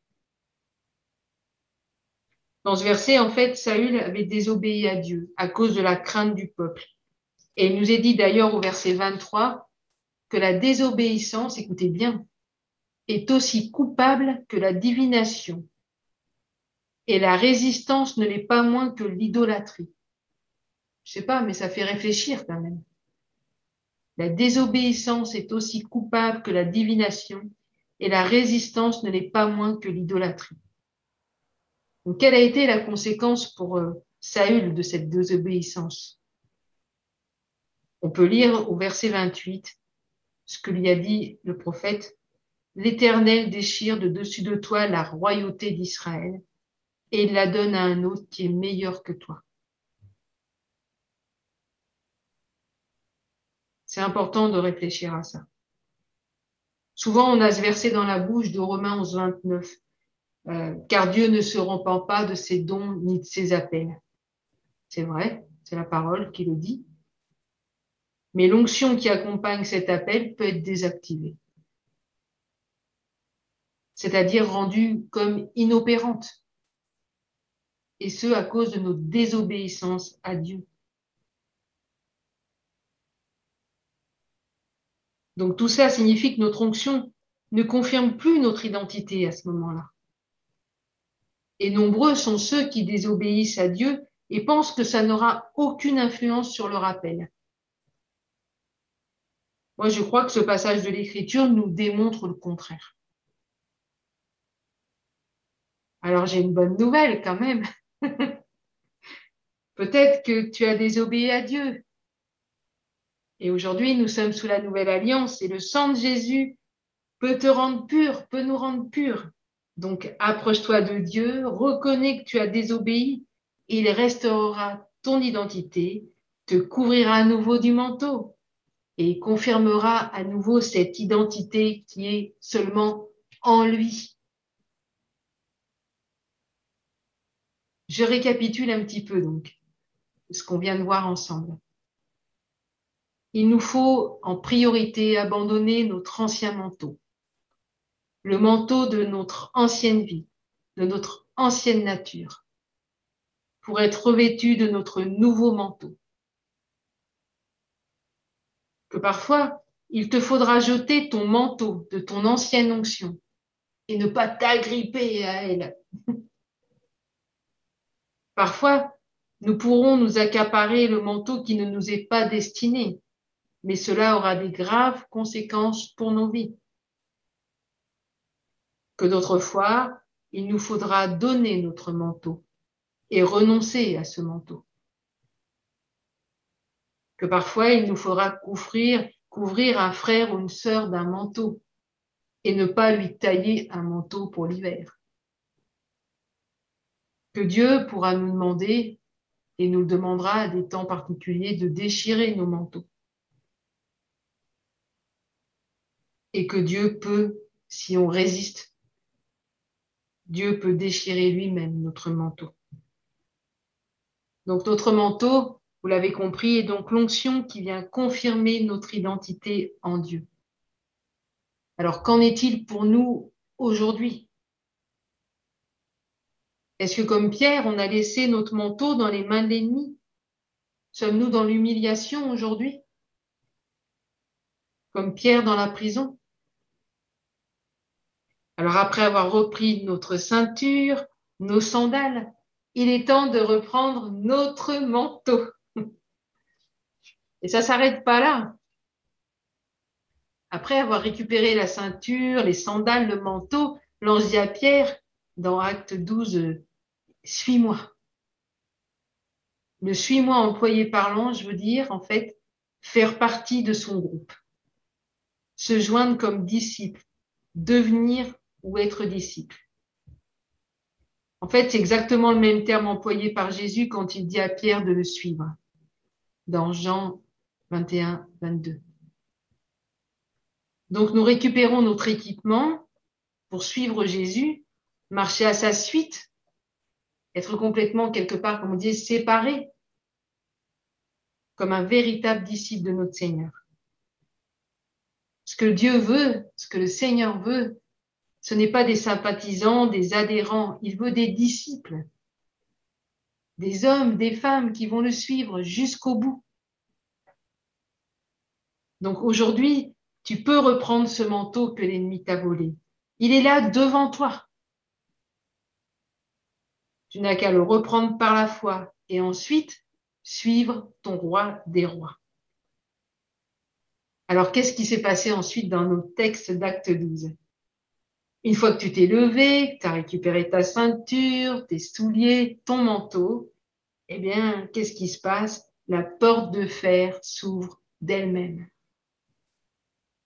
Dans ce verset, en fait, Saül avait désobéi à Dieu à cause de la crainte du peuple. Et il nous est dit d'ailleurs au verset 23 que la désobéissance, écoutez bien, est aussi coupable que la divination. Et la résistance ne l'est pas moins que l'idolâtrie. Je sais pas, mais ça fait réfléchir quand même. La désobéissance est aussi coupable que la divination et la résistance ne l'est pas moins que l'idolâtrie. Donc, quelle a été la conséquence pour euh, Saül de cette désobéissance? On peut lire au verset 28 ce que lui a dit le prophète L'Éternel déchire de dessus de toi la royauté d'Israël et il la donne à un autre qui est meilleur que toi. C'est important de réfléchir à ça. Souvent, on a ce verset dans la bouche de Romains 11, 29, euh, car Dieu ne se repent pas de ses dons ni de ses appels. C'est vrai, c'est la parole qui le dit. Mais l'onction qui accompagne cet appel peut être désactivée c'est-à-dire rendue comme inopérante, et ce à cause de notre désobéissance à Dieu. Donc tout ça signifie que notre onction ne confirme plus notre identité à ce moment-là. Et nombreux sont ceux qui désobéissent à Dieu et pensent que ça n'aura aucune influence sur leur appel. Moi, je crois que ce passage de l'Écriture nous démontre le contraire. Alors j'ai une bonne nouvelle quand même. Peut-être que tu as désobéi à Dieu. Et aujourd'hui, nous sommes sous la nouvelle alliance et le sang de Jésus peut te rendre pur, peut nous rendre purs. Donc approche-toi de Dieu, reconnais que tu as désobéi il restaurera ton identité, te couvrira à nouveau du manteau et confirmera à nouveau cette identité qui est seulement en lui. Je récapitule un petit peu donc ce qu'on vient de voir ensemble. Il nous faut en priorité abandonner notre ancien manteau, le manteau de notre ancienne vie, de notre ancienne nature, pour être revêtu de notre nouveau manteau. Que parfois, il te faudra jeter ton manteau de ton ancienne onction et ne pas t'agripper à elle. Parfois, nous pourrons nous accaparer le manteau qui ne nous est pas destiné, mais cela aura des graves conséquences pour nos vies. Que d'autres fois, il nous faudra donner notre manteau et renoncer à ce manteau. Que parfois, il nous faudra couvrir, couvrir un frère ou une sœur d'un manteau et ne pas lui tailler un manteau pour l'hiver. Que Dieu pourra nous demander et nous le demandera à des temps particuliers de déchirer nos manteaux. Et que Dieu peut, si on résiste, Dieu peut déchirer lui-même notre manteau. Donc notre manteau, vous l'avez compris, est donc l'onction qui vient confirmer notre identité en Dieu. Alors qu'en est-il pour nous aujourd'hui? Est-ce que comme Pierre, on a laissé notre manteau dans les mains de l'ennemi? Sommes-nous dans l'humiliation aujourd'hui? Comme Pierre dans la prison? Alors après avoir repris notre ceinture, nos sandales, il est temps de reprendre notre manteau. Et ça s'arrête pas là. Après avoir récupéré la ceinture, les sandales, le manteau, l'ange dit à Pierre, dans Acte 12, suis-moi. Le suis-moi employé par l'ange veut dire, en fait, faire partie de son groupe, se joindre comme disciple, devenir ou être disciple. En fait, c'est exactement le même terme employé par Jésus quand il dit à Pierre de le suivre, dans Jean 21, 22. Donc, nous récupérons notre équipement pour suivre Jésus, marcher à sa suite, être complètement quelque part, comme on dit, séparé, comme un véritable disciple de notre Seigneur. Ce que Dieu veut, ce que le Seigneur veut, ce n'est pas des sympathisants, des adhérents, il veut des disciples, des hommes, des femmes qui vont le suivre jusqu'au bout. Donc aujourd'hui, tu peux reprendre ce manteau que l'ennemi t'a volé. Il est là devant toi. Tu n'as qu'à le reprendre par la foi et ensuite suivre ton roi des rois. Alors, qu'est-ce qui s'est passé ensuite dans nos textes d'acte 12 Une fois que tu t'es levé, que tu as récupéré ta ceinture, tes souliers, ton manteau, eh bien, qu'est-ce qui se passe? La porte de fer s'ouvre d'elle-même.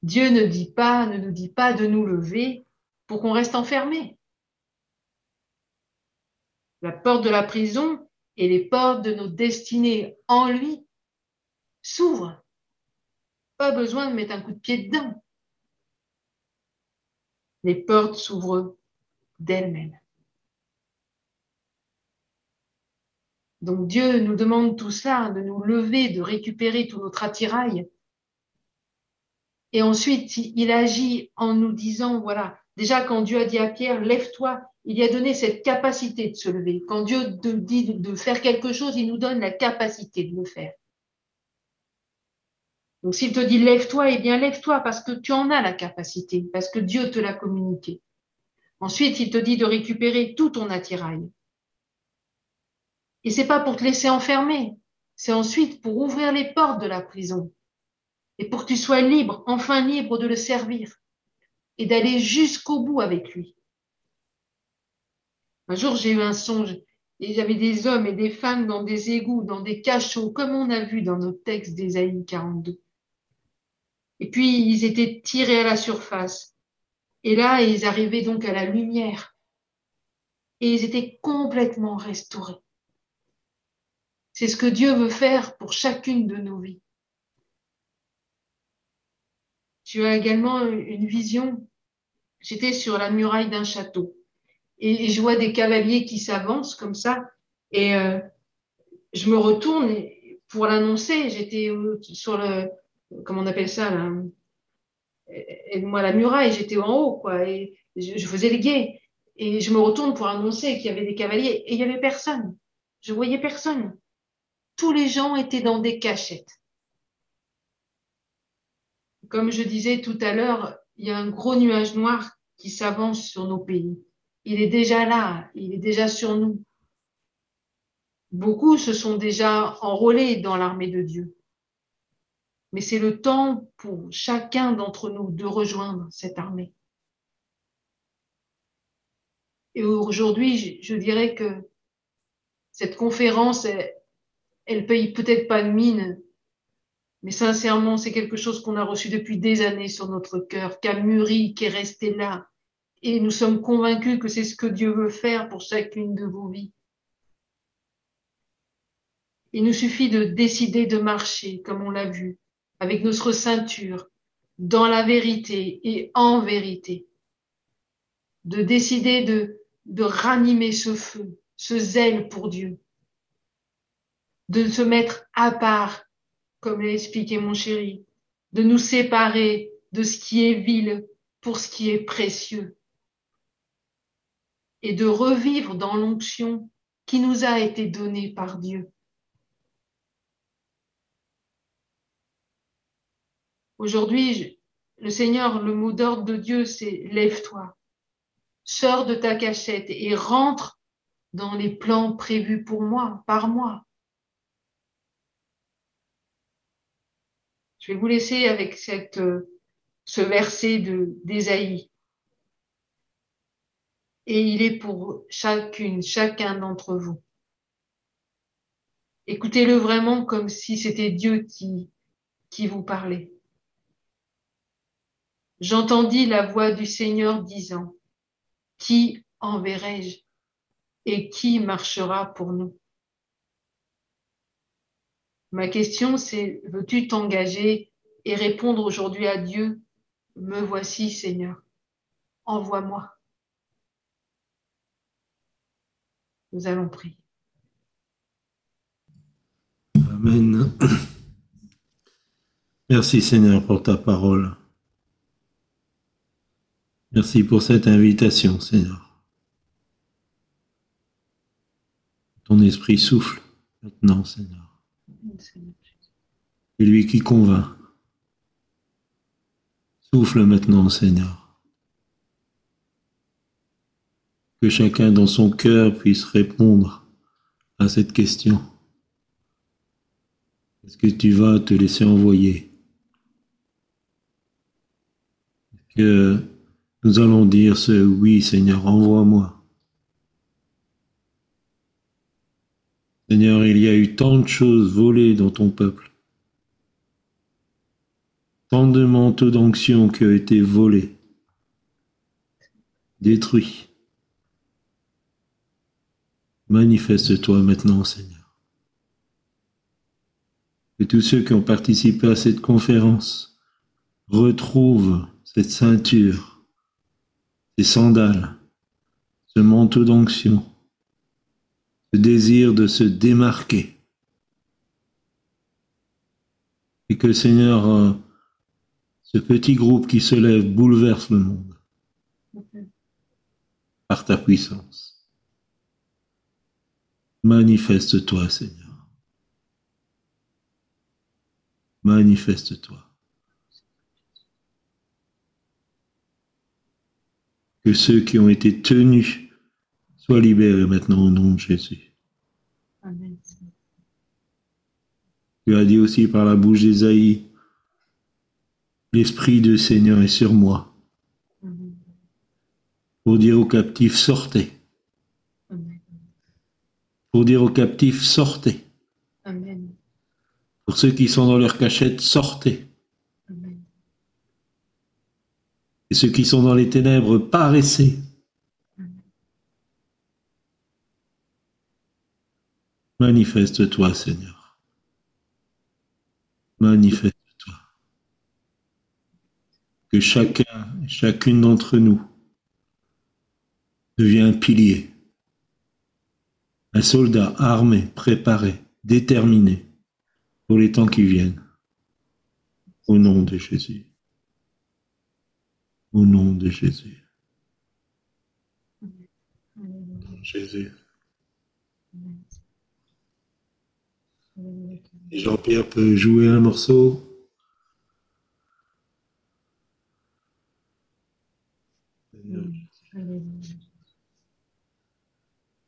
Dieu ne dit pas, ne nous dit pas de nous lever pour qu'on reste enfermé. La porte de la prison et les portes de nos destinées en lui s'ouvrent. Pas besoin de mettre un coup de pied dedans. Les portes s'ouvrent d'elles-mêmes. Donc Dieu nous demande tout ça, de nous lever, de récupérer tout notre attirail. Et ensuite, il agit en nous disant, voilà, déjà quand Dieu a dit à Pierre, lève-toi, il a donné cette capacité de se lever. Quand Dieu dit de faire quelque chose, il nous donne la capacité de le faire. Donc s'il te dit lève-toi, eh bien lève-toi parce que tu en as la capacité, parce que Dieu te l'a communiqué. Ensuite, il te dit de récupérer tout ton attirail. Et c'est pas pour te laisser enfermer, c'est ensuite pour ouvrir les portes de la prison et pour que tu sois libre, enfin libre de le servir et d'aller jusqu'au bout avec lui. Un jour, j'ai eu un songe et avait des hommes et des femmes dans des égouts, dans des cachots, comme on a vu dans nos textes d'Ésaïe 42. Et puis, ils étaient tirés à la surface. Et là, ils arrivaient donc à la lumière. Et ils étaient complètement restaurés. C'est ce que Dieu veut faire pour chacune de nos vies. Tu as également une vision. J'étais sur la muraille d'un château et, je vois des cavaliers qui s'avancent comme ça. Et euh, je me retourne pour l'annoncer. J'étais sur le, comment on appelle ça là, moi la muraille, j'étais en haut quoi. Et, je, faisais les guets. Et je me retourne pour annoncer qu'il y avait des cavaliers. Et il n'y avait personne. Je voyais personne. Tous les gens étaient dans des cachettes. Comme je disais tout à l'heure, il y a un gros nuage noir qui s'avance sur nos pays. Il est déjà là, il est déjà sur nous. Beaucoup se sont déjà enrôlés dans l'armée de Dieu. Mais c'est le temps pour chacun d'entre nous de rejoindre cette armée. Et aujourd'hui, je dirais que cette conférence, elle, paye peut-être pas de mine, mais sincèrement, c'est quelque chose qu'on a reçu depuis des années sur notre cœur, qui a mûri, qui est resté là. Et nous sommes convaincus que c'est ce que Dieu veut faire pour chacune de vos vies. Il nous suffit de décider de marcher, comme on l'a vu, avec notre ceinture, dans la vérité et en vérité. De décider de, de ranimer ce feu, ce zèle pour Dieu. De se mettre à part, comme l'a expliqué mon chéri, de nous séparer de ce qui est vil pour ce qui est précieux et de revivre dans l'onction qui nous a été donnée par Dieu. Aujourd'hui, le Seigneur, le mot d'ordre de Dieu, c'est lève-toi, sors de ta cachette et rentre dans les plans prévus pour moi, par moi. Je vais vous laisser avec cette, ce verset d'Ésaïe. Et il est pour chacune, chacun d'entre vous. Écoutez-le vraiment comme si c'était Dieu qui, qui vous parlait. J'entendis la voix du Seigneur disant, Qui enverrai-je et qui marchera pour nous? Ma question, c'est, veux-tu t'engager et répondre aujourd'hui à Dieu, Me voici Seigneur, envoie-moi. Nous allons prier. Amen. Merci Seigneur pour ta parole. Merci pour cette invitation, Seigneur. Ton esprit souffle maintenant, Seigneur. C'est lui qui convainc. Souffle maintenant, Seigneur. Que chacun dans son cœur puisse répondre à cette question. Est-ce que tu vas te laisser envoyer? Que nous allons dire ce oui, Seigneur, envoie-moi. Seigneur, il y a eu tant de choses volées dans ton peuple, tant de manteaux d'onction qui ont été volés, détruits. Manifeste-toi maintenant, Seigneur. Que tous ceux qui ont participé à cette conférence retrouvent cette ceinture ces sandales, ce manteau d'onction, ce désir de se démarquer. Et que Seigneur, euh, ce petit groupe qui se lève bouleverse le monde par ta puissance. Manifeste-toi, Seigneur. Manifeste-toi. que ceux qui ont été tenus soient libérés maintenant au nom de Jésus. Amen. Tu as dit aussi par la bouche d'Ésaïe, l'Esprit du Seigneur est sur moi. Pour dire aux captifs, sortez. Pour dire aux captifs, sortez. Pour ceux qui sont dans leur cachette, sortez. et ceux qui sont dans les ténèbres, paraissez. Manifeste-toi, Seigneur. Manifeste-toi. Que chacun, chacune d'entre nous devient un pilier, un soldat armé, préparé, déterminé pour les temps qui viennent. Au nom de Jésus au nom de Jésus. Jésus. Jean-Pierre peut jouer un morceau.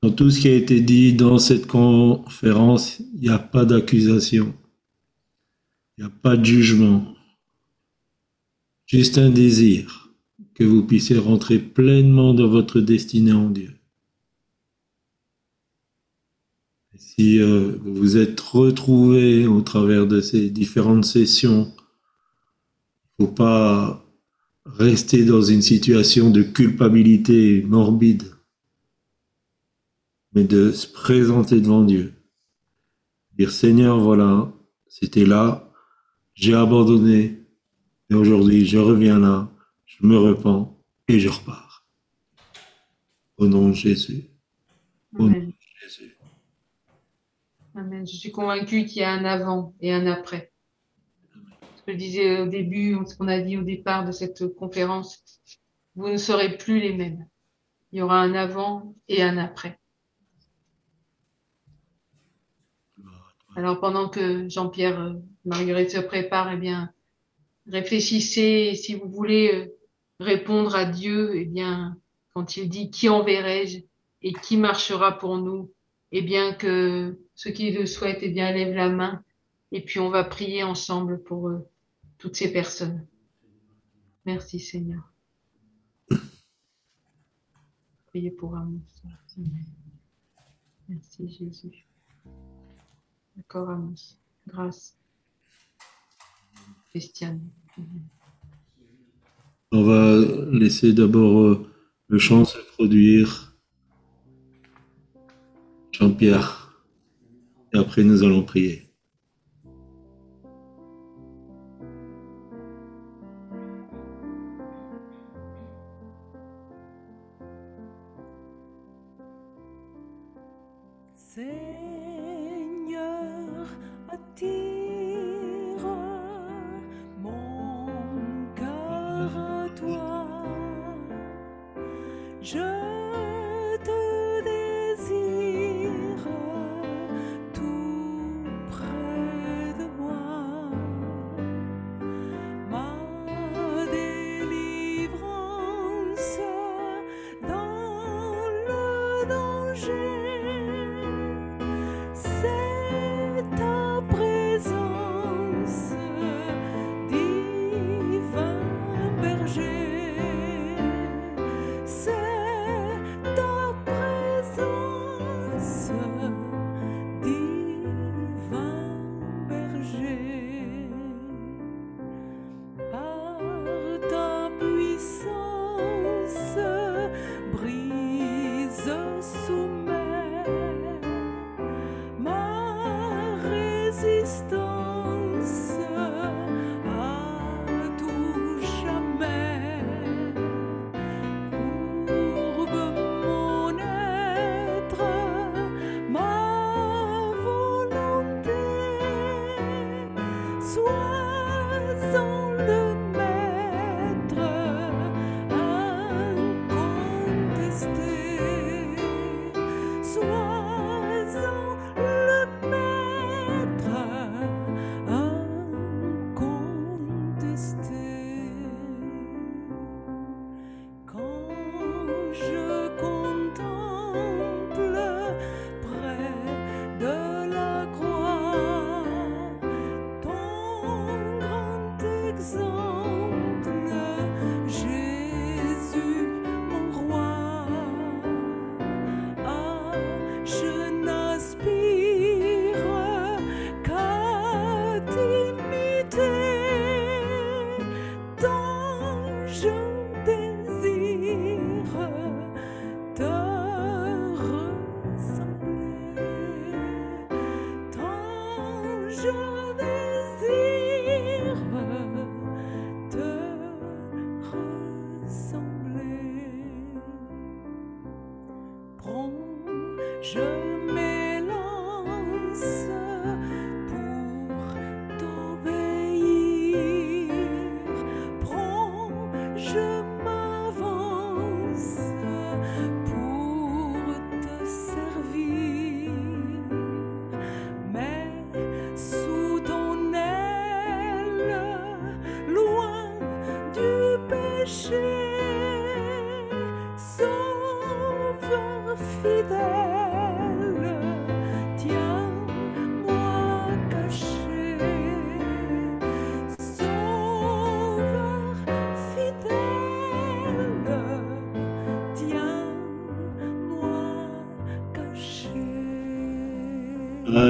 Dans tout ce qui a été dit dans cette conférence, il n'y a pas d'accusation. Il n'y a pas de jugement. Juste un désir que vous puissiez rentrer pleinement dans votre destinée en Dieu. si euh, vous vous êtes retrouvé au travers de ces différentes sessions, il ne faut pas rester dans une situation de culpabilité morbide, mais de se présenter devant Dieu. Dire Seigneur, voilà, c'était là, j'ai abandonné, et aujourd'hui je reviens là, je me repens et je repars. Au nom de Jésus. Au nom de Jésus. Amen. Je suis convaincue qu'il y a un avant et un après. Ce que je disais au début, ce qu'on a dit au départ de cette conférence, vous ne serez plus les mêmes. Il y aura un avant et un après. Alors pendant que Jean-Pierre euh, Marguerite se prépare, eh bien, réfléchissez si vous voulez euh, répondre à Dieu, eh bien, quand il dit qui enverrai-je et qui marchera pour nous, eh bien que ceux qui le souhaitent, eh bien, lèvent la main et puis on va prier ensemble pour eux, toutes ces personnes. Merci Seigneur. Priez pour Amos. Merci Jésus. D'accord Amos. Grâce. Christiane. On va laisser d'abord euh, le chant se produire. Jean-Pierre. Et après, nous allons prier.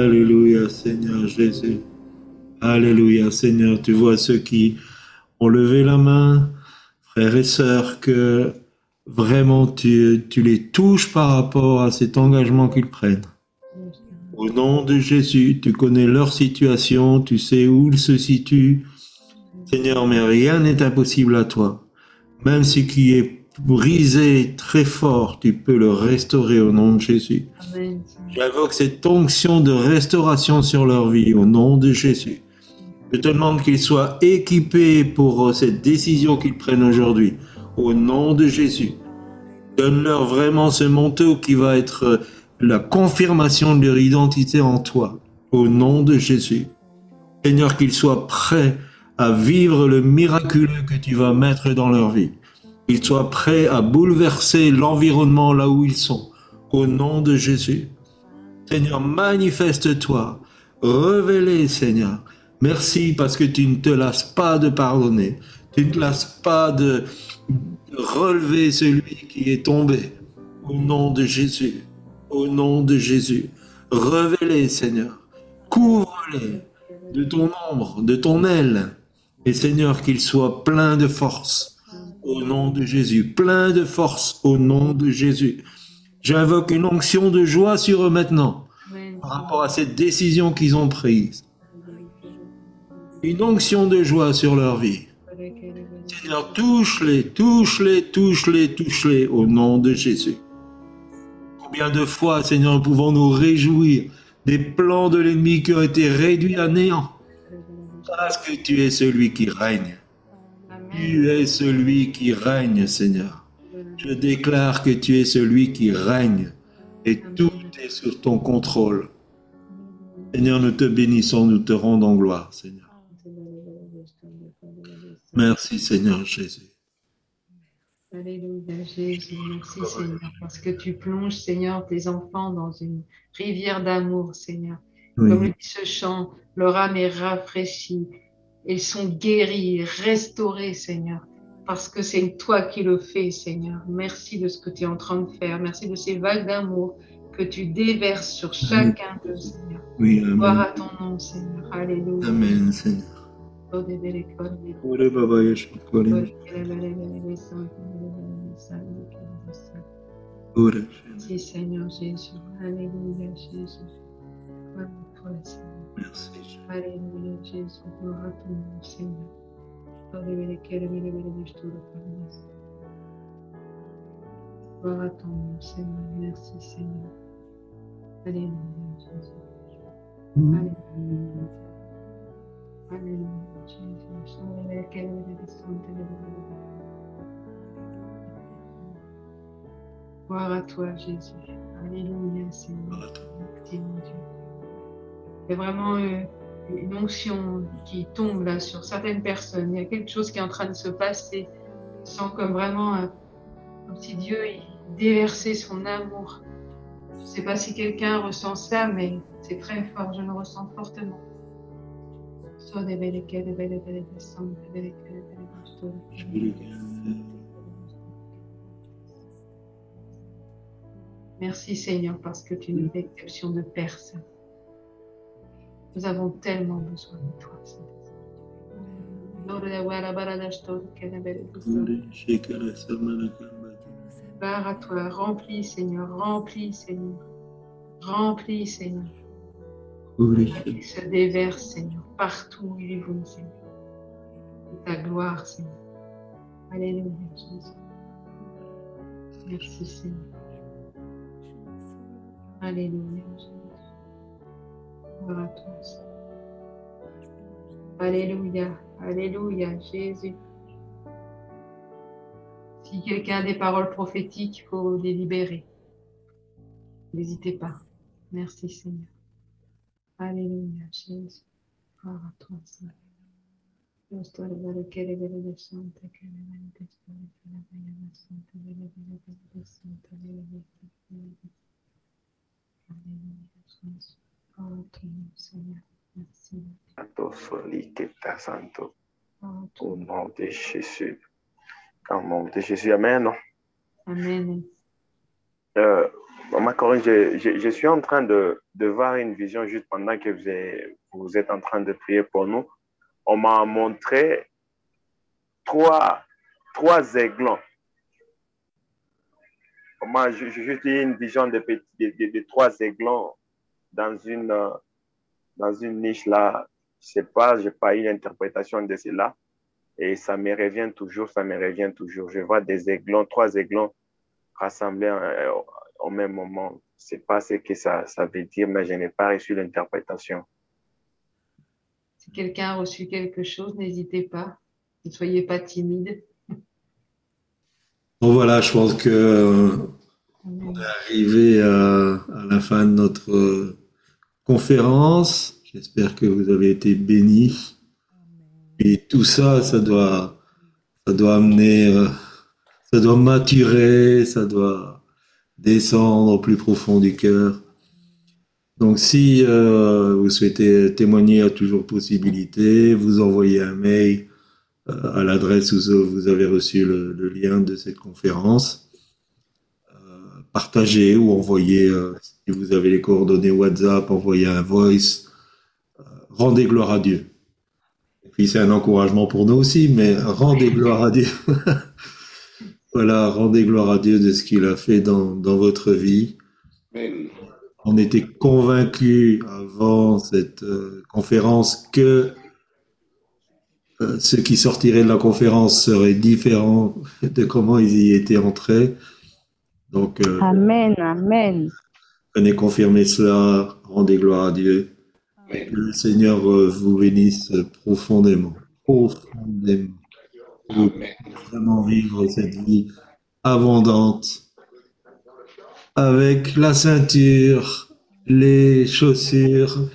Alléluia, Seigneur Jésus. Alléluia, Seigneur. Tu vois ceux qui ont levé la main, frères et sœurs, que vraiment tu, les touches par rapport à cet engagement qu'ils prennent. Au nom de Jésus, tu connais leur situation, tu sais où ils se situent. Seigneur, mais rien n'est impossible à toi. Même ce qui est brisé très fort, tu peux le restaurer au nom de Jésus. J'invoque cette onction de restauration sur leur vie au nom de Jésus. Je te demande qu'ils soient équipés pour euh, cette décision qu'ils prennent aujourd'hui au nom de Jésus. Donne-leur vraiment ce manteau qui va être euh, la confirmation de leur identité en toi au nom de Jésus. Seigneur, qu'ils soient prêts à vivre le miraculeux que tu vas mettre dans leur vie. Qu'ils soient prêts à bouleverser l'environnement là où ils sont au nom de Jésus. Seigneur, manifeste-toi. Révélez, Seigneur. Merci parce que tu ne te lasses pas de pardonner. Tu ne te lasses pas de relever celui qui est tombé. Au nom de Jésus. Au nom de Jésus. Révélez, Seigneur. Couvre-les de ton ombre, de ton aile. Et Seigneur, qu'ils soient pleins de force. Au nom de Jésus. Pleins de force. Au nom de Jésus. J'invoque une onction de joie sur eux maintenant par rapport à cette décision qu'ils ont prise. Une onction de joie sur leur vie. Seigneur, touche-les, touche-les, touche-les, touche-les au nom de Jésus. Combien de fois, Seigneur, pouvons nous réjouir des plans de l'ennemi qui ont été réduits à néant? Parce que tu es celui qui règne. Tu es celui qui règne, Seigneur. Je déclare que tu es celui qui règne et tout est sous ton contrôle. Seigneur, nous te bénissons, nous te rendons gloire, Seigneur. Merci, Seigneur Jésus. Alléluia, Jésus. Merci, Seigneur, parce que tu plonges, Seigneur, tes enfants dans une rivière d'amour, Seigneur. Comme le Oui, dit ce chant, leur âme est rafraîchie. Ils sont guéris, restaurés, Seigneur, parce que c'est toi qui le fais, Seigneur. Merci de ce que tu es en train de faire. Merci de ces vagues d'amour que tu déverses sur chacun d'eux, Seigneur. oui, Gloire Amen. à ton nom, Seigneur. Alléluia. Amen, Seigneur. Merci Seigneur Jésus. Alléluia Jésus. Gloire à toi Seigneur. Merci. Jésus. Alléluia Jésus. Gloire à ton nom Seigneur. Gloire à ton nom Seigneur. Merci Seigneur. Alléluia Jésus. Alléluia. Alléluia Jésus. Gloire à toi Jésus. Alléluia Seigneur. Merci mon Dieu. A vraiment euh, une onction qui tombe là sur certaines personnes. Il y a quelque chose qui est en train de se passer. Je sens comme vraiment euh, comme si Dieu déversait son amour. Je ne sais pas si quelqu'un ressent ça, mais c'est très fort. Je le ressens fortement. Merci Seigneur parce que tu ne fais exception de personne. Nous avons tellement besoin de toi. Gloire à toi, remplis Seigneur, remplis Seigneur, remplis Seigneur. Il se déverse Seigneur, partout où il est venu Seigneur. De ta gloire Seigneur. Alléluia Jésus. Merci Seigneur. Alléluia Jésus. À. Alléluia, Alléluia Jésus. Si quelqu'un a des paroles prophétiques, il faut les libérer. N'hésitez pas. Merci Seigneur. Alléluia, Jésus. À toi, Seigneur. Oh, ton nom, Seigneur. Merci. Santo. Oh, Au nom. de Jésus. Au nom de Jésus. Amen. Amen. Euh, Maman Corinne, je, je- je suis en train de, de voir une vision juste pendant que vous êtes, vous êtes en train de prier pour nous. On m'a montré trois, trois aiglons. Ju- juste une vision de, de, de- de trois aiglons dans une, euh, dans une niche là. Je sais pas, j'ai pas eu l'interprétation de cela. Et ça me revient toujours, ça me revient toujours. Je vois des aiglons, trois aiglons rassemblés euh, au même moment. Je sais pas ce que ça, ça veut dire, mais je n'ai pas reçu l'interprétation. Si quelqu'un a reçu quelque chose, n'hésitez pas. Ne soyez pas timide. Bon voilà, je pense que euh, Amen. arrivé à, à la fin de notre conférence. J'espère que vous avez été bénis. Et tout ça, ça doit, ça doit amener, euh, ça doit maturer, ça doit descendre au plus profond du cœur. Donc, si euh, vous souhaitez témoigner, a toujours possibilité. Vous envoyez un mail euh, à l'adresse où vous avez reçu le, lien de cette conférence partagez ou envoyez, si vous avez les coordonnées WhatsApp, envoyez un voice. Euh, rendez gloire à Dieu. Et puis c'est un encouragement pour nous aussi, mais rendez gloire à Dieu. voilà, rendez gloire à Dieu de ce qu'il a fait dans, dans votre vie. On était convaincus avant cette euh, conférence que euh, ce qui sortirait de la conférence serait différent de comment ils y étaient entrés. Donc, euh, Amen, amen. Venez confirmer cela, rendez gloire à Dieu. Que le Seigneur euh, vous bénisse profondément, profondément. Vous pouvez vraiment vivre cette vie abondante. Avec la ceinture, les chaussures,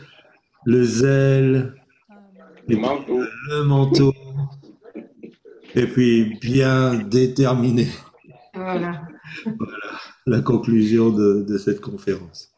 le zèle, puis, manteau. le manteau, et puis bien déterminé Voilà. la conclusion de, de cette conférence.